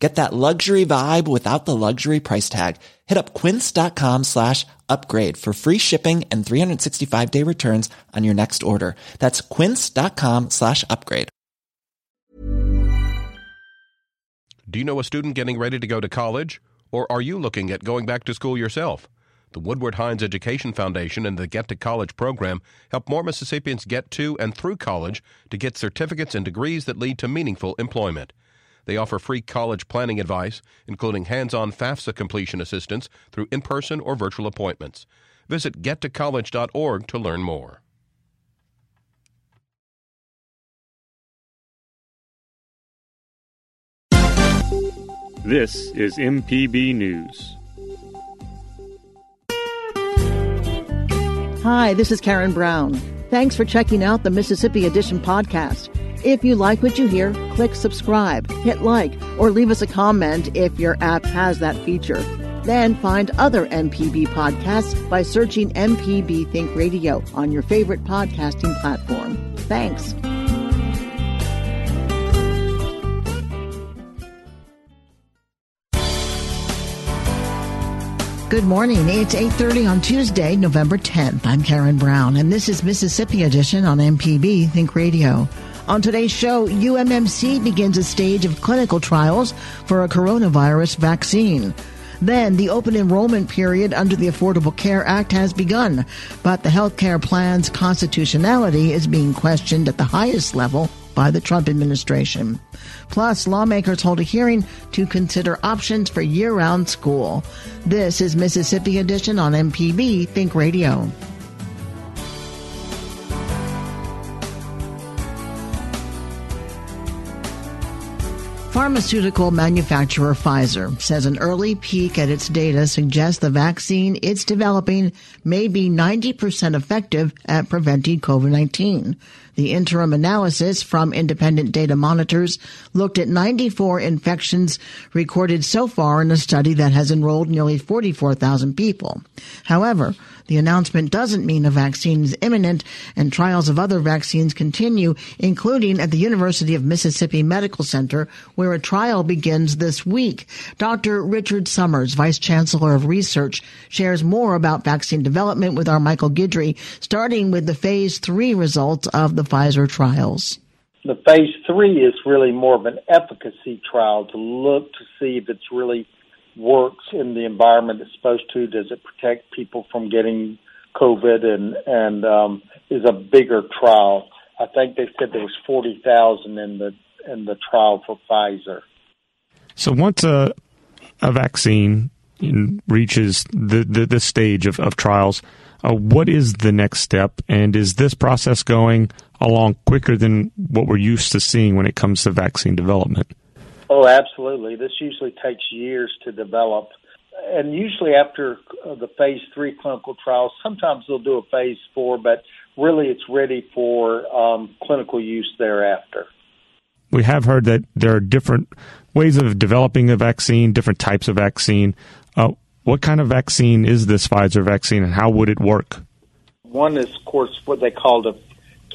Get that luxury vibe without the luxury price tag. Hit up quince.com slash upgrade for free shipping and 365 day returns on your next order. That's quince.com slash upgrade. Do you know a student getting ready to go to college? Or are you looking at going back to school yourself? The Woodward Hines Education Foundation and the Get to College program help more Mississippians get to and through college to get certificates and degrees that lead to meaningful employment. They offer free college planning advice, including hands on FAFSA completion assistance through in person or virtual appointments. Visit gettocollege.org to learn more. This is MPB News. Hi, this is Karen Brown. Thanks for checking out the Mississippi Edition podcast. If you like what you hear, click subscribe, hit like, or leave us a comment if your app has that feature. Then find other MPB podcasts by searching MPB Think Radio on your favorite podcasting platform. Thanks. Good morning. It's 8:30 on Tuesday, November 10th. I'm Karen Brown and this is Mississippi Edition on MPB Think Radio. On today's show, UMMC begins a stage of clinical trials for a coronavirus vaccine. Then the open enrollment period under the Affordable Care Act has begun, but the health care plan's constitutionality is being questioned at the highest level by the Trump administration. Plus, lawmakers hold a hearing to consider options for year round school. This is Mississippi Edition on MPB Think Radio. Pharmaceutical manufacturer Pfizer says an early peek at its data suggests the vaccine it's developing may be 90% effective at preventing COVID-19. The interim analysis from independent data monitors looked at 94 infections recorded so far in a study that has enrolled nearly 44,000 people. However, the announcement doesn't mean a vaccine is imminent and trials of other vaccines continue, including at the University of Mississippi Medical Center, where a trial begins this week. Dr. Richard Summers, Vice Chancellor of Research, shares more about vaccine development with our Michael Guidry, starting with the phase three results of the Pfizer trials. The phase three is really more of an efficacy trial to look to see if it's really works in the environment it's supposed to? Does it protect people from getting COVID? And and um, is a bigger trial. I think they said there was forty thousand in the in the trial for Pfizer. So once a a vaccine reaches the, the, stage of, of trials, uh, what is the next step? And is this process going along quicker than what we're used to seeing when it comes to vaccine development? Oh, absolutely. This usually takes years to develop. And usually after uh, the phase three clinical trials, sometimes they'll do a phase four, but really it's ready for um, clinical use thereafter. We have heard that there are different ways of developing a vaccine, different types of vaccine. Uh, what kind of vaccine is this Pfizer vaccine and how would it work? One is, of course, what they call the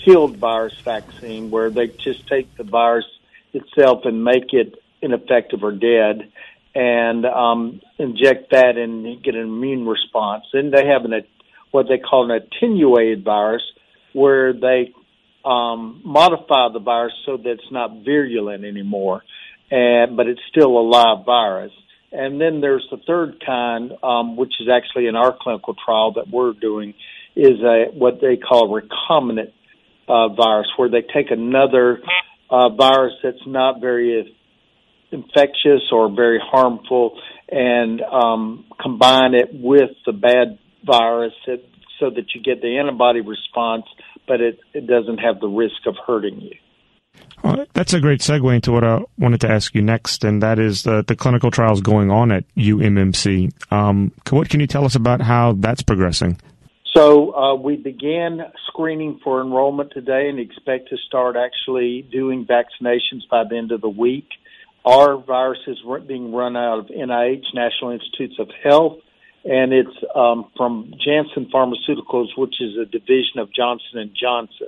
killed virus vaccine, where they just take the virus itself and make it ineffective or dead and um, inject that and get an immune response. Then they have an what they call an attenuated virus, where they um, modify the virus so that it's not virulent anymore, and but it's still a live virus. And then there's the third kind, um, which is actually in our clinical trial that we're doing, is a what they call recombinant uh, virus, where they take another uh, virus that's not very infectious or very harmful and um, combine it with the bad virus it, so that you get the antibody response, but it, it doesn't have the risk of hurting you. Well, that's a great segue into what I wanted to ask you next, and that is the, the clinical trials going on at UMMC. Um, what can you tell us about how that's progressing? So uh, we began screening for enrollment today and expect to start actually doing vaccinations by the end of the week. Our virus is being run out of NIH, National Institutes of Health, and it's um, from Janssen Pharmaceuticals, which is a division of Johnson and Johnson,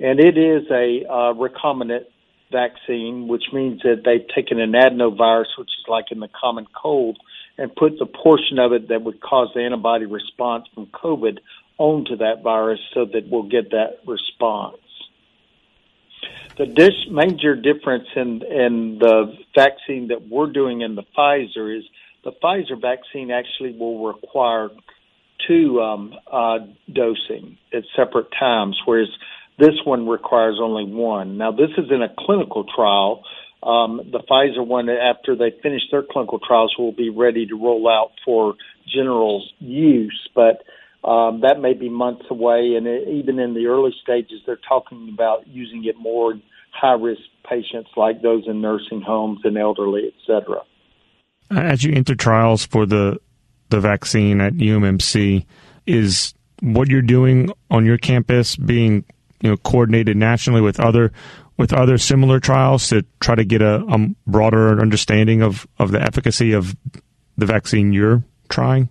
and it is a uh, recombinant vaccine, which means that they've taken an adenovirus, which is like in the common cold, and put the portion of it that would cause the antibody response from COVID onto that virus so that we'll get that response. The dis- major difference in, in the vaccine that we're doing in the Pfizer is the Pfizer vaccine actually will require two um, uh, dosing at separate times, whereas this one requires only one. Now, this is in a clinical trial. Um, the Pfizer one, after they finish their clinical trials, will be ready to roll out for general use, but um, that may be months away. And it, even in the early stages, they're talking about using it more in high risk patients like those in nursing homes and elderly, et cetera. As you enter trials for the the vaccine at UMMC, is what you're doing on your campus being you know coordinated nationally with other with other similar trials to try to get a, a broader understanding of, of the efficacy of the vaccine you're trying?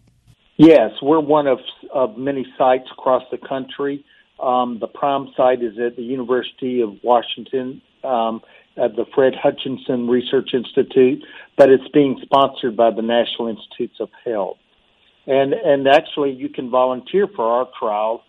Yes, we're one of, of many sites across the country. Um, the prime site is at the University of Washington um, at the Fred Hutchinson Research Institute, but it's being sponsored by the National Institutes of Health. And and actually, you can volunteer for our trial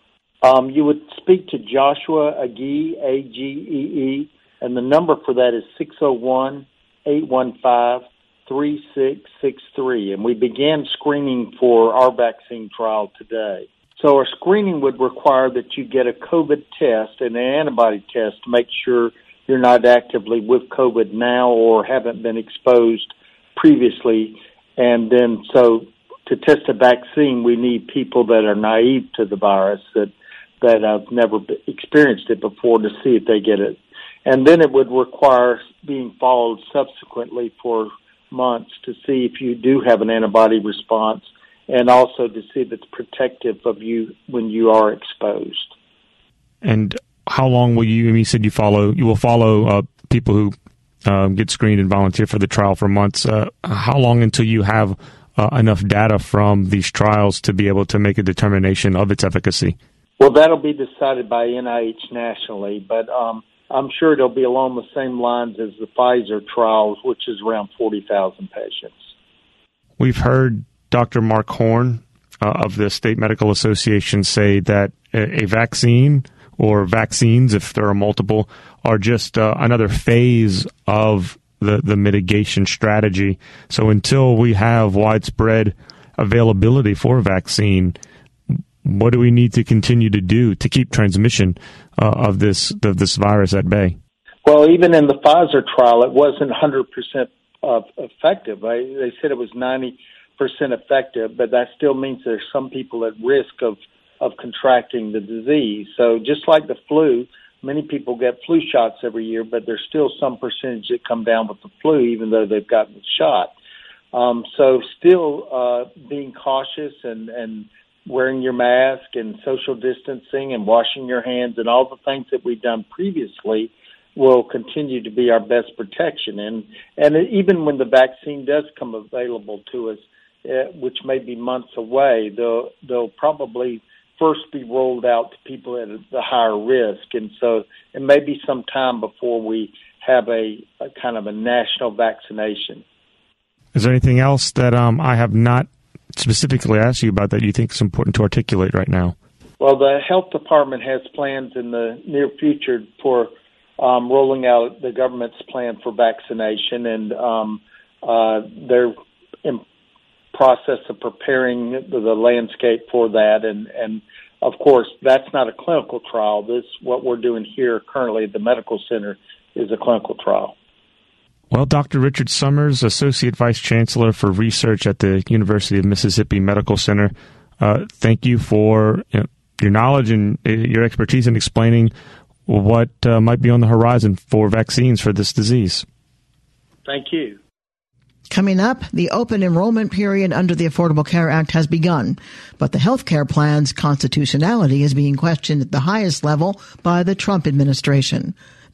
um, you would speak to Joshua Agee, A G E E, and the number for that is 601 815 3663. And we began screening for our vaccine trial today. So our screening would require that you get a COVID test and an antibody test to make sure you're not actively with COVID now or haven't been exposed previously. And then so to test a vaccine, we need people that are naive to the virus that that have never experienced it before to see if they get it. And then it would require being followed subsequently for months to see if you do have an antibody response and also to see if it's protective of you when you are exposed. And how long will you? You said you follow. You will follow uh, people who um, get screened and volunteer for the trial for months. Uh, how long until you have uh, enough data from these trials to be able to make a determination of its efficacy? Well, that'll be decided by NIH nationally, but um, I'm sure it'll be along the same lines as the Pfizer trials, which is around 40,000 patients. We've heard Dr. Mark Horne uh, of the State Medical Association say that a, vaccine or vaccines, if there are multiple, are just uh, another phase of the, the mitigation strategy. So until we have widespread availability for a vaccine, what do we need to continue to do to keep transmission uh, of this of this virus at bay? Well, even in the Pfizer trial, it wasn't 100% uh, effective. I, they said it was 90% effective, but that still means there's some people at risk of of contracting the disease. So just like the flu, many people get flu shots every year, but there's still some percentage that come down with the flu, even though they've gotten the shot. Um, so still uh, being cautious and and wearing your mask and social distancing and washing your hands and all the things that we've done previously will continue to be our best protection. And and even when the vaccine does come available to us, uh, which may be months away, they'll they'll probably first be rolled out to people at the higher risk, and so it may be some time before we have a, a kind of a national vaccination. Is there anything else that um, I have not specifically ask you about that you think is important to articulate right now? Well, the health department has plans in the near future for um, rolling out the government's plan for vaccination, and um, uh, they're in process of preparing the, the landscape for that. And, and of course, that's not a clinical trial. This what we're doing here currently at the medical center is a clinical trial. Well, Dr. Richard Summers, Associate Vice Chancellor for Research at the University of Mississippi Medical Center, uh, thank you for you know, your knowledge and uh, your expertise in explaining what uh, might be on the horizon for vaccines for this disease. Thank you. Coming up, the open enrollment period under the Affordable Care Act has begun, but the health care plan's constitutionality is being questioned at the highest level by the Trump administration.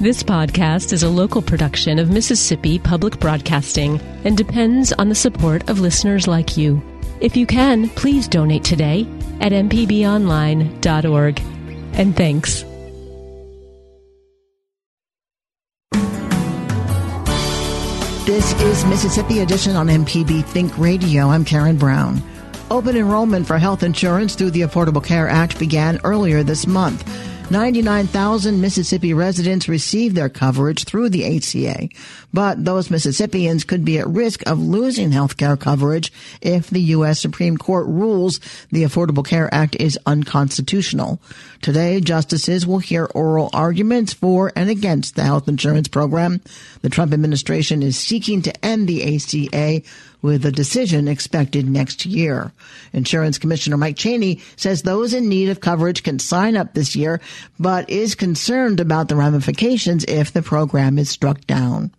This podcast is a local production of Mississippi Public Broadcasting and depends on the support of listeners like you. If you can, please donate today at mpbonline.org. And thanks. This is Mississippi Edition on MPB Think Radio. I'm Karen Brown. Open enrollment for health insurance through the Affordable Care Act began earlier this month. 99,000 Mississippi residents receive their coverage through the ACA, but those Mississippians could be at risk of losing health care coverage if the U.S. Supreme Court rules the Affordable Care Act is unconstitutional. Today, justices will hear oral arguments for and against the health insurance program. The Trump administration is seeking to end the ACA with a decision expected next year. Insurance Commissioner Mike Chaney says those in need of coverage can sign up this year, but is concerned about the ramifications if the program is struck down.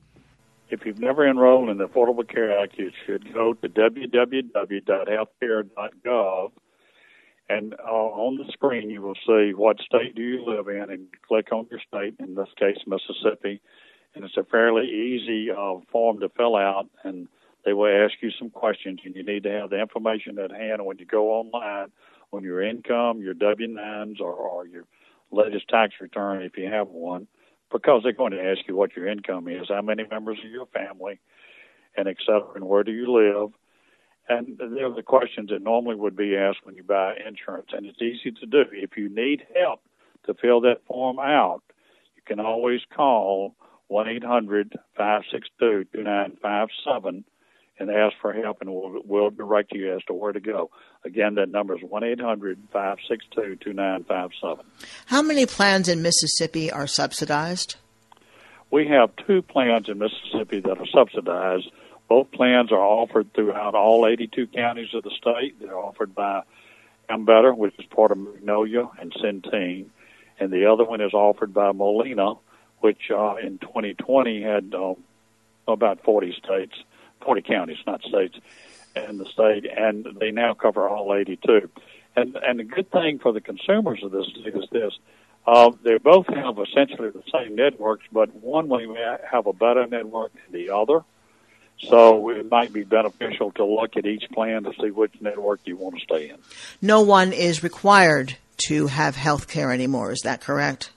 If you've never enrolled in the Affordable Care Act, you should go to www.healthcare.gov and uh, on the screen you will see what state do you live in and click on your state, in this case Mississippi. And it's a fairly easy uh, form to fill out and they will ask you some questions, and you need to have the information at hand when you go online on your income, your W 9s, or, or your latest tax return if you have one, because they're going to ask you what your income is, how many members of your family, and et cetera, and where do you live. And they're the questions that normally would be asked when you buy insurance, and it's easy to do. If you need help to fill that form out, you can always call 1 800 562 2957 and ask for help, and we'll, we'll direct you as to where to go. Again, that number is 1 800 562 2957. How many plans in Mississippi are subsidized? We have two plans in Mississippi that are subsidized. Both plans are offered throughout all 82 counties of the state. They're offered by Ambetter, which is part of Magnolia and Centene, and the other one is offered by Molina, which uh, in 2020 had uh, about 40 states 40 counties, not states, in the state, and they now cover all 82. And and the good thing for the consumers of this is this: uh, they both have essentially the same networks, but one way may have a better network than the other. So it might be beneficial to look at each plan to see which network you want to stay in. No one is required to have health care anymore. Is that correct?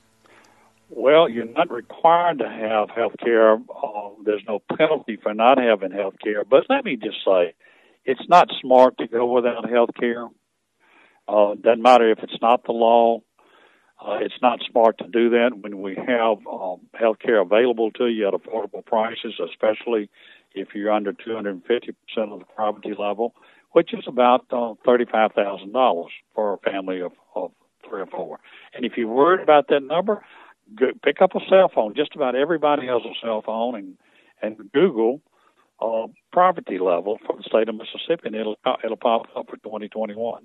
Well, you're not required to have health care. Uh, there's no penalty for not having health care. But let me just say, it's not smart to go without health care. Uh, doesn't matter if it's not the law. Uh, it's not smart to do that when we have um, health care available to you at affordable prices, especially if you're under 250% of the poverty level, which is about uh, $35,000 for a family of, of three or four. And if you're worried about that number, go, pick up a cell phone. Just about everybody has a cell phone, and and Google uh, poverty level for the state of Mississippi, and it'll it'll pop up for 2021.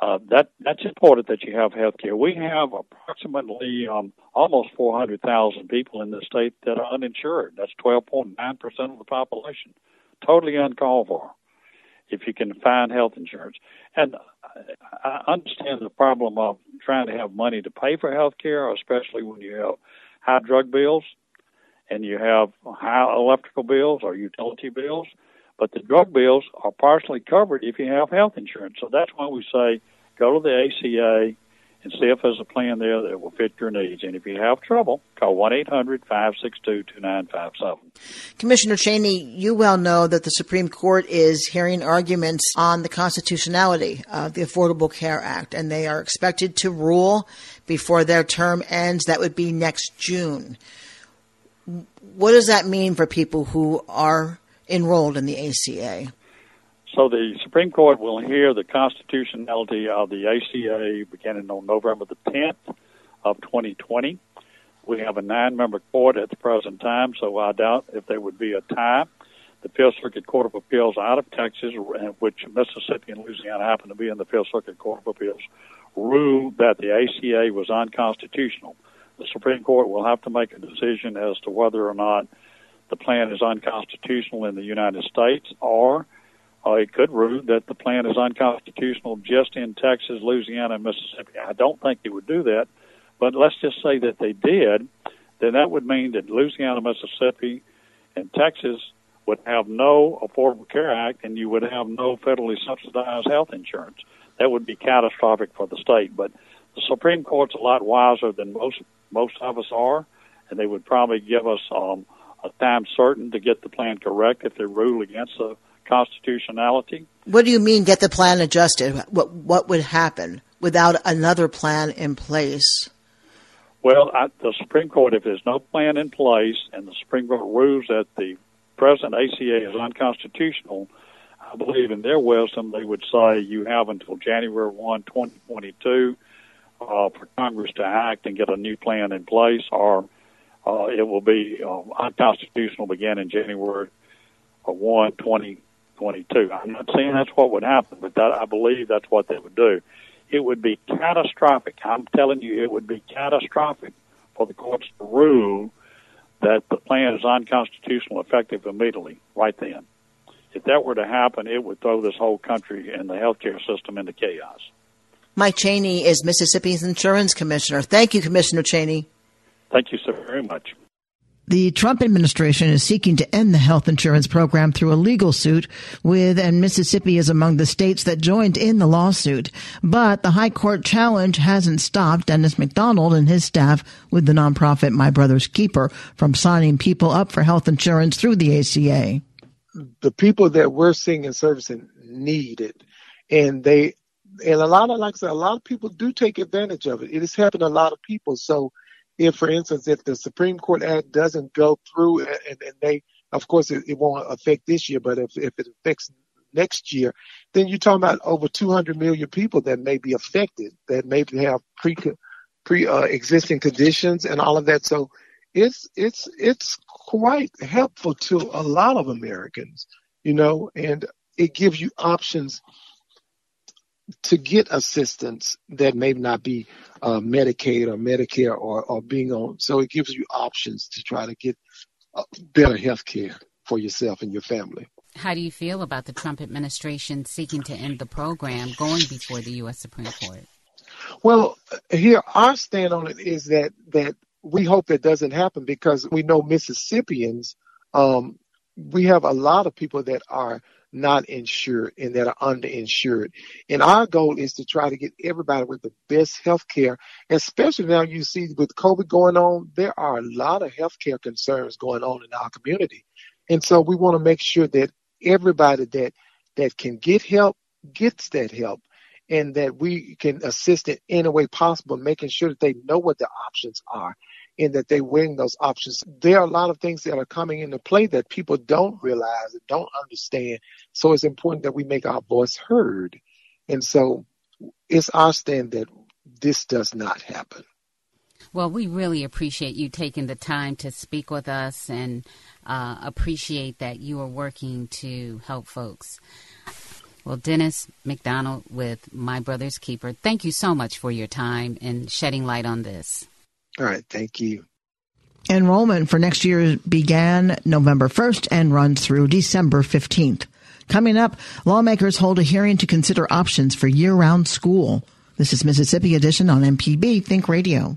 Uh, that that's important that you have health care. We have approximately um, almost 400,000 people in the state that are uninsured. That's 12.9 percent of the population, totally uncalled for. If you can find health insurance, and I understand the problem of trying to have money to pay for health care, especially when you have high drug bills and you have high electrical bills or utility bills. But the drug bills are partially covered if you have health insurance. So that's why we say go to the ACA and see if there's a plan there that will fit your needs. And if you have trouble, call 1 800 562 2957. Commissioner Chaney, you well know that the Supreme Court is hearing arguments on the constitutionality of the Affordable Care Act, and they are expected to rule before their term ends. That would be next June. What does that mean for people who are enrolled in the ACA? So the Supreme Court will hear the constitutionality of the ACA beginning on November the 10th of 2020. We have a nine-member court at the present time, so I doubt if there would be a tie. The Fifth Circuit Court of Appeals out of Texas, which Mississippi and Louisiana happen to be in the Fifth Circuit Court of Appeals, ruled that the ACA was unconstitutional. The Supreme Court will have to make a decision as to whether or not the plan is unconstitutional in the United States or uh, it could rule that the plan is unconstitutional just in Texas, Louisiana, and Mississippi. I don't think it would do that, but let's just say that they did, then that would mean that Louisiana, Mississippi, and Texas would have no Affordable Care Act, and you would have no federally subsidized health insurance. That would be catastrophic for the state. But the Supreme Court's a lot wiser than most most of us are, and they would probably give us um, a time certain to get the plan correct if they rule against the constitutionality. What do you mean get the plan adjusted? What what would happen without another plan in place? Well, I, the Supreme Court, if there's no plan in place and the Supreme Court rules that the present ACA is unconstitutional, I believe in their wisdom they would say you have until January 1, 2022 uh, for Congress to act and get a new plan in place, or uh, it will be uh, unconstitutional beginning January 1, 2022. I'm not saying that's what would happen, but that, I believe that's what they would do. It would be catastrophic. I'm telling you, it would be catastrophic for the courts to rule that the plan is unconstitutional effective immediately, right then. If that were to happen, it would throw this whole country and the healthcare system into chaos. Mike Chaney is Mississippi's insurance commissioner. Thank you, Commissioner Chaney. Thank you so very much. The Trump administration is seeking to end the health insurance program through a legal suit with, and Mississippi is among the states that joined in the lawsuit. But the high court challenge hasn't stopped Dennis McDonald and his staff with the nonprofit My Brother's Keeper from signing people up for health insurance through the ACA. The people that we're seeing and servicing need it. And they, and a lot of, like I said, a lot of people do take advantage of it. It has a lot of people. So, if, for instance, if the Supreme Court Act doesn't go through and, and they, of course, it, it, won't affect this year, but if, if it affects next year, then you're talking about over 200 million people that may be affected, that may have pre, pre uh, existing conditions and all of that. So it's, it's, it's quite helpful to a lot of Americans, you know, and it gives you options to get assistance that may not be uh, Medicaid or Medicare or, or being on. So it gives you options to try to get uh, better health care for yourself and your family. How do you feel about the Trump administration seeking to end the program going before the U.S. Supreme Court? Well, here our stand on it is that that we hope that doesn't happen because we know Mississippians. Um, we have a lot of people that are not insured and that are underinsured. And our goal is to try to get everybody with the best health care, especially now you see with COVID going on, there are a lot of health care concerns going on in our community. And so we want to make sure that everybody that that can get help gets that help and that we can assist in any way possible, making sure that they know what the options are and that they're weighing those options. There are a lot of things that are coming into play that people don't realize and don't understand. So it's important that we make our voice heard. And so it's our stand that this does not happen. Well, we really appreciate you taking the time to speak with us and uh, appreciate that you are working to help folks. Well, Dennis McDonald with My Brother's Keeper, thank you so much for your time and shedding light on this. All right. Thank you. Enrollment for next year began November 1st and runs through December 15th. Coming up, lawmakers hold a hearing to consider options for year round school. This is Mississippi Edition on MPB Think Radio.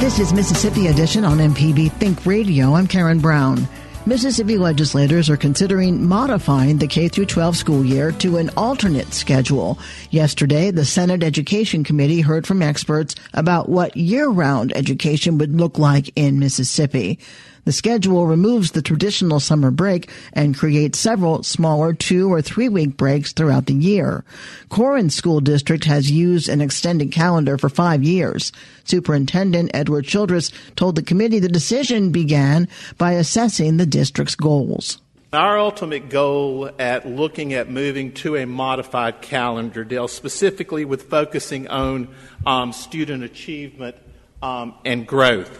This is Mississippi Edition on MPB Think Radio. I'm Karen Brown. Mississippi legislators are considering modifying the K 12 school year to an alternate schedule. Yesterday, the Senate Education Committee heard from experts about what year-round education would look like in Mississippi. The schedule removes the traditional summer break and creates several smaller two or three week breaks throughout the year. Corinth School District has used an extended calendar for five years. Superintendent Edward Childress told the committee the decision began by assessing the district's goals. Our ultimate goal at looking at moving to a modified calendar deals specifically with focusing on um, student achievement um, and growth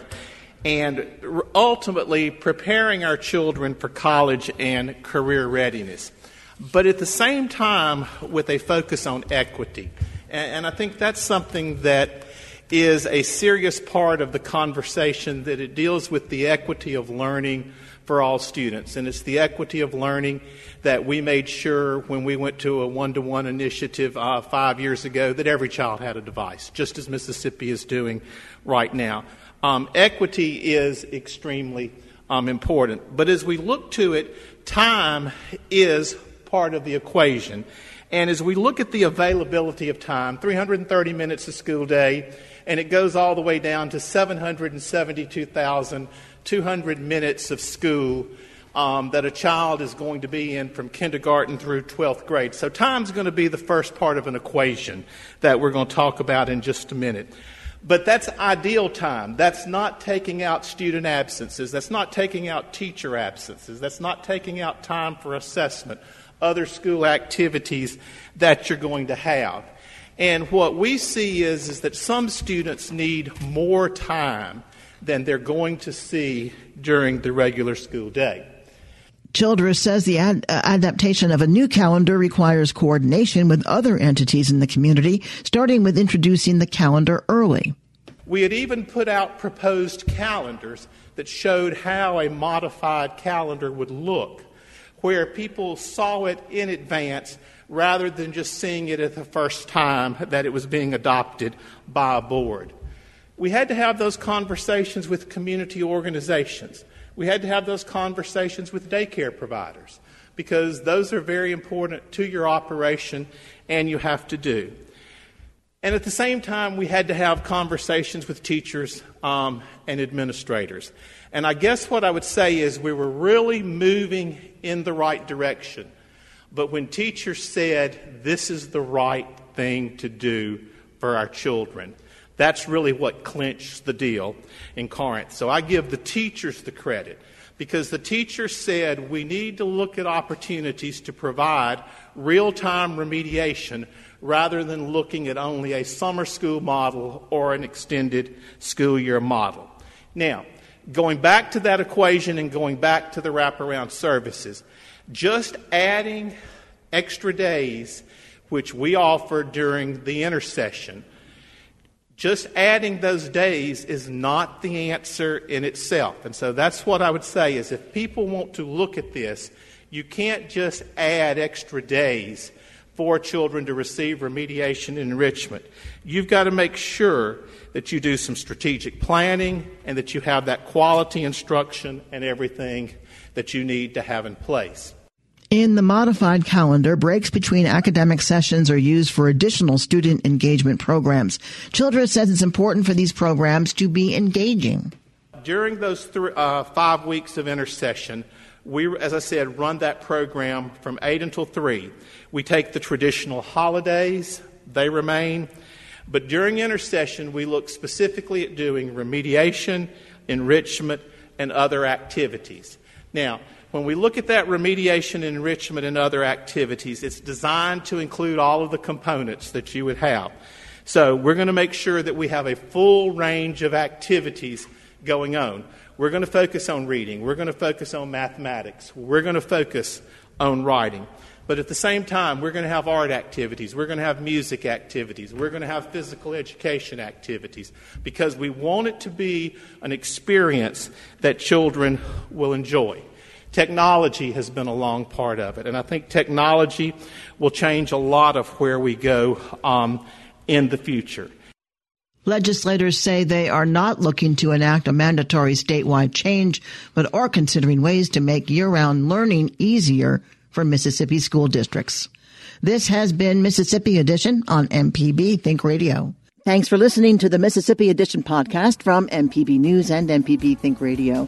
and ultimately preparing our children for college and career readiness. But at the same time, with a focus on equity. And, I think that's something that is a serious part of the conversation that it deals with the equity of learning for all students. And it's the equity of learning that we made sure when we went to a one to one initiative uh, five years ago that every child had a device, just as Mississippi is doing right now. Um, equity is extremely um, important. But as we look to it, time is part of the equation. And as we look at the availability of time, 330 minutes a school day, and it goes all the way down to 772,200 minutes of school um, that a child is going to be in from kindergarten through 12th grade. So, time's going to be the first part of an equation that we're going to talk about in just a minute. But that's ideal time. That's not taking out student absences. That's not taking out teacher absences. That's not taking out time for assessment, other school activities that you're going to have. And what we see is, is that some students need more time than they're going to see during the regular school day. Childress says the ad- uh, adaptation of a new calendar requires coordination with other entities in the community, starting with introducing the calendar early. We had even put out proposed calendars that showed how a modified calendar would look, where people saw it in advance rather than just seeing it at the first time that it was being adopted by a board. We had to have those conversations with community organizations. We had to have those conversations with daycare providers because those are very important to your operation and you have to do. And at the same time, we had to have conversations with teachers um, and administrators. And I guess what I would say is we were really moving in the right direction. But when teachers said, this is the right thing to do for our children, that's really what clinched the deal in Corinth. So I give the teachers the credit because the teachers said we need to look at opportunities to provide real time remediation rather than looking at only a summer school model or an extended school year model. Now, going back to that equation and going back to the wraparound services, just adding extra days, which we offer during the intersession, just adding those days is not the answer in itself. And so that's what I would say is if people want to look at this, you can't just add extra days for children to receive remediation and enrichment. You've got to make sure that you do some strategic planning and that you have that quality instruction and everything that you need to have in place. In the modified calendar, breaks between academic sessions are used for additional student engagement programs. Childress says it's important for these programs to be engaging. During those th- uh, five weeks of intersession, we, as I said, run that program from 8 until 3. We take the traditional holidays, they remain. But during intersession, we look specifically at doing remediation, enrichment, and other activities. Now, when we look at that remediation, enrichment, and other activities, it's designed to include all of the components that you would have. So, we're going to make sure that we have a full range of activities going on. We're going to focus on reading. We're going to focus on mathematics. We're going to focus on writing. But at the same time, we're going to have art activities. We're going to have music activities. We're going to have physical education activities because we want it to be an experience that children will enjoy. Technology has been a long part of it, and I think technology will change a lot of where we go um, in the future. Legislators say they are not looking to enact a mandatory statewide change, but are considering ways to make year-round learning easier for Mississippi school districts. This has been Mississippi Edition on MPB Think Radio. Thanks for listening to the Mississippi Edition podcast from MPB News and MPB Think Radio.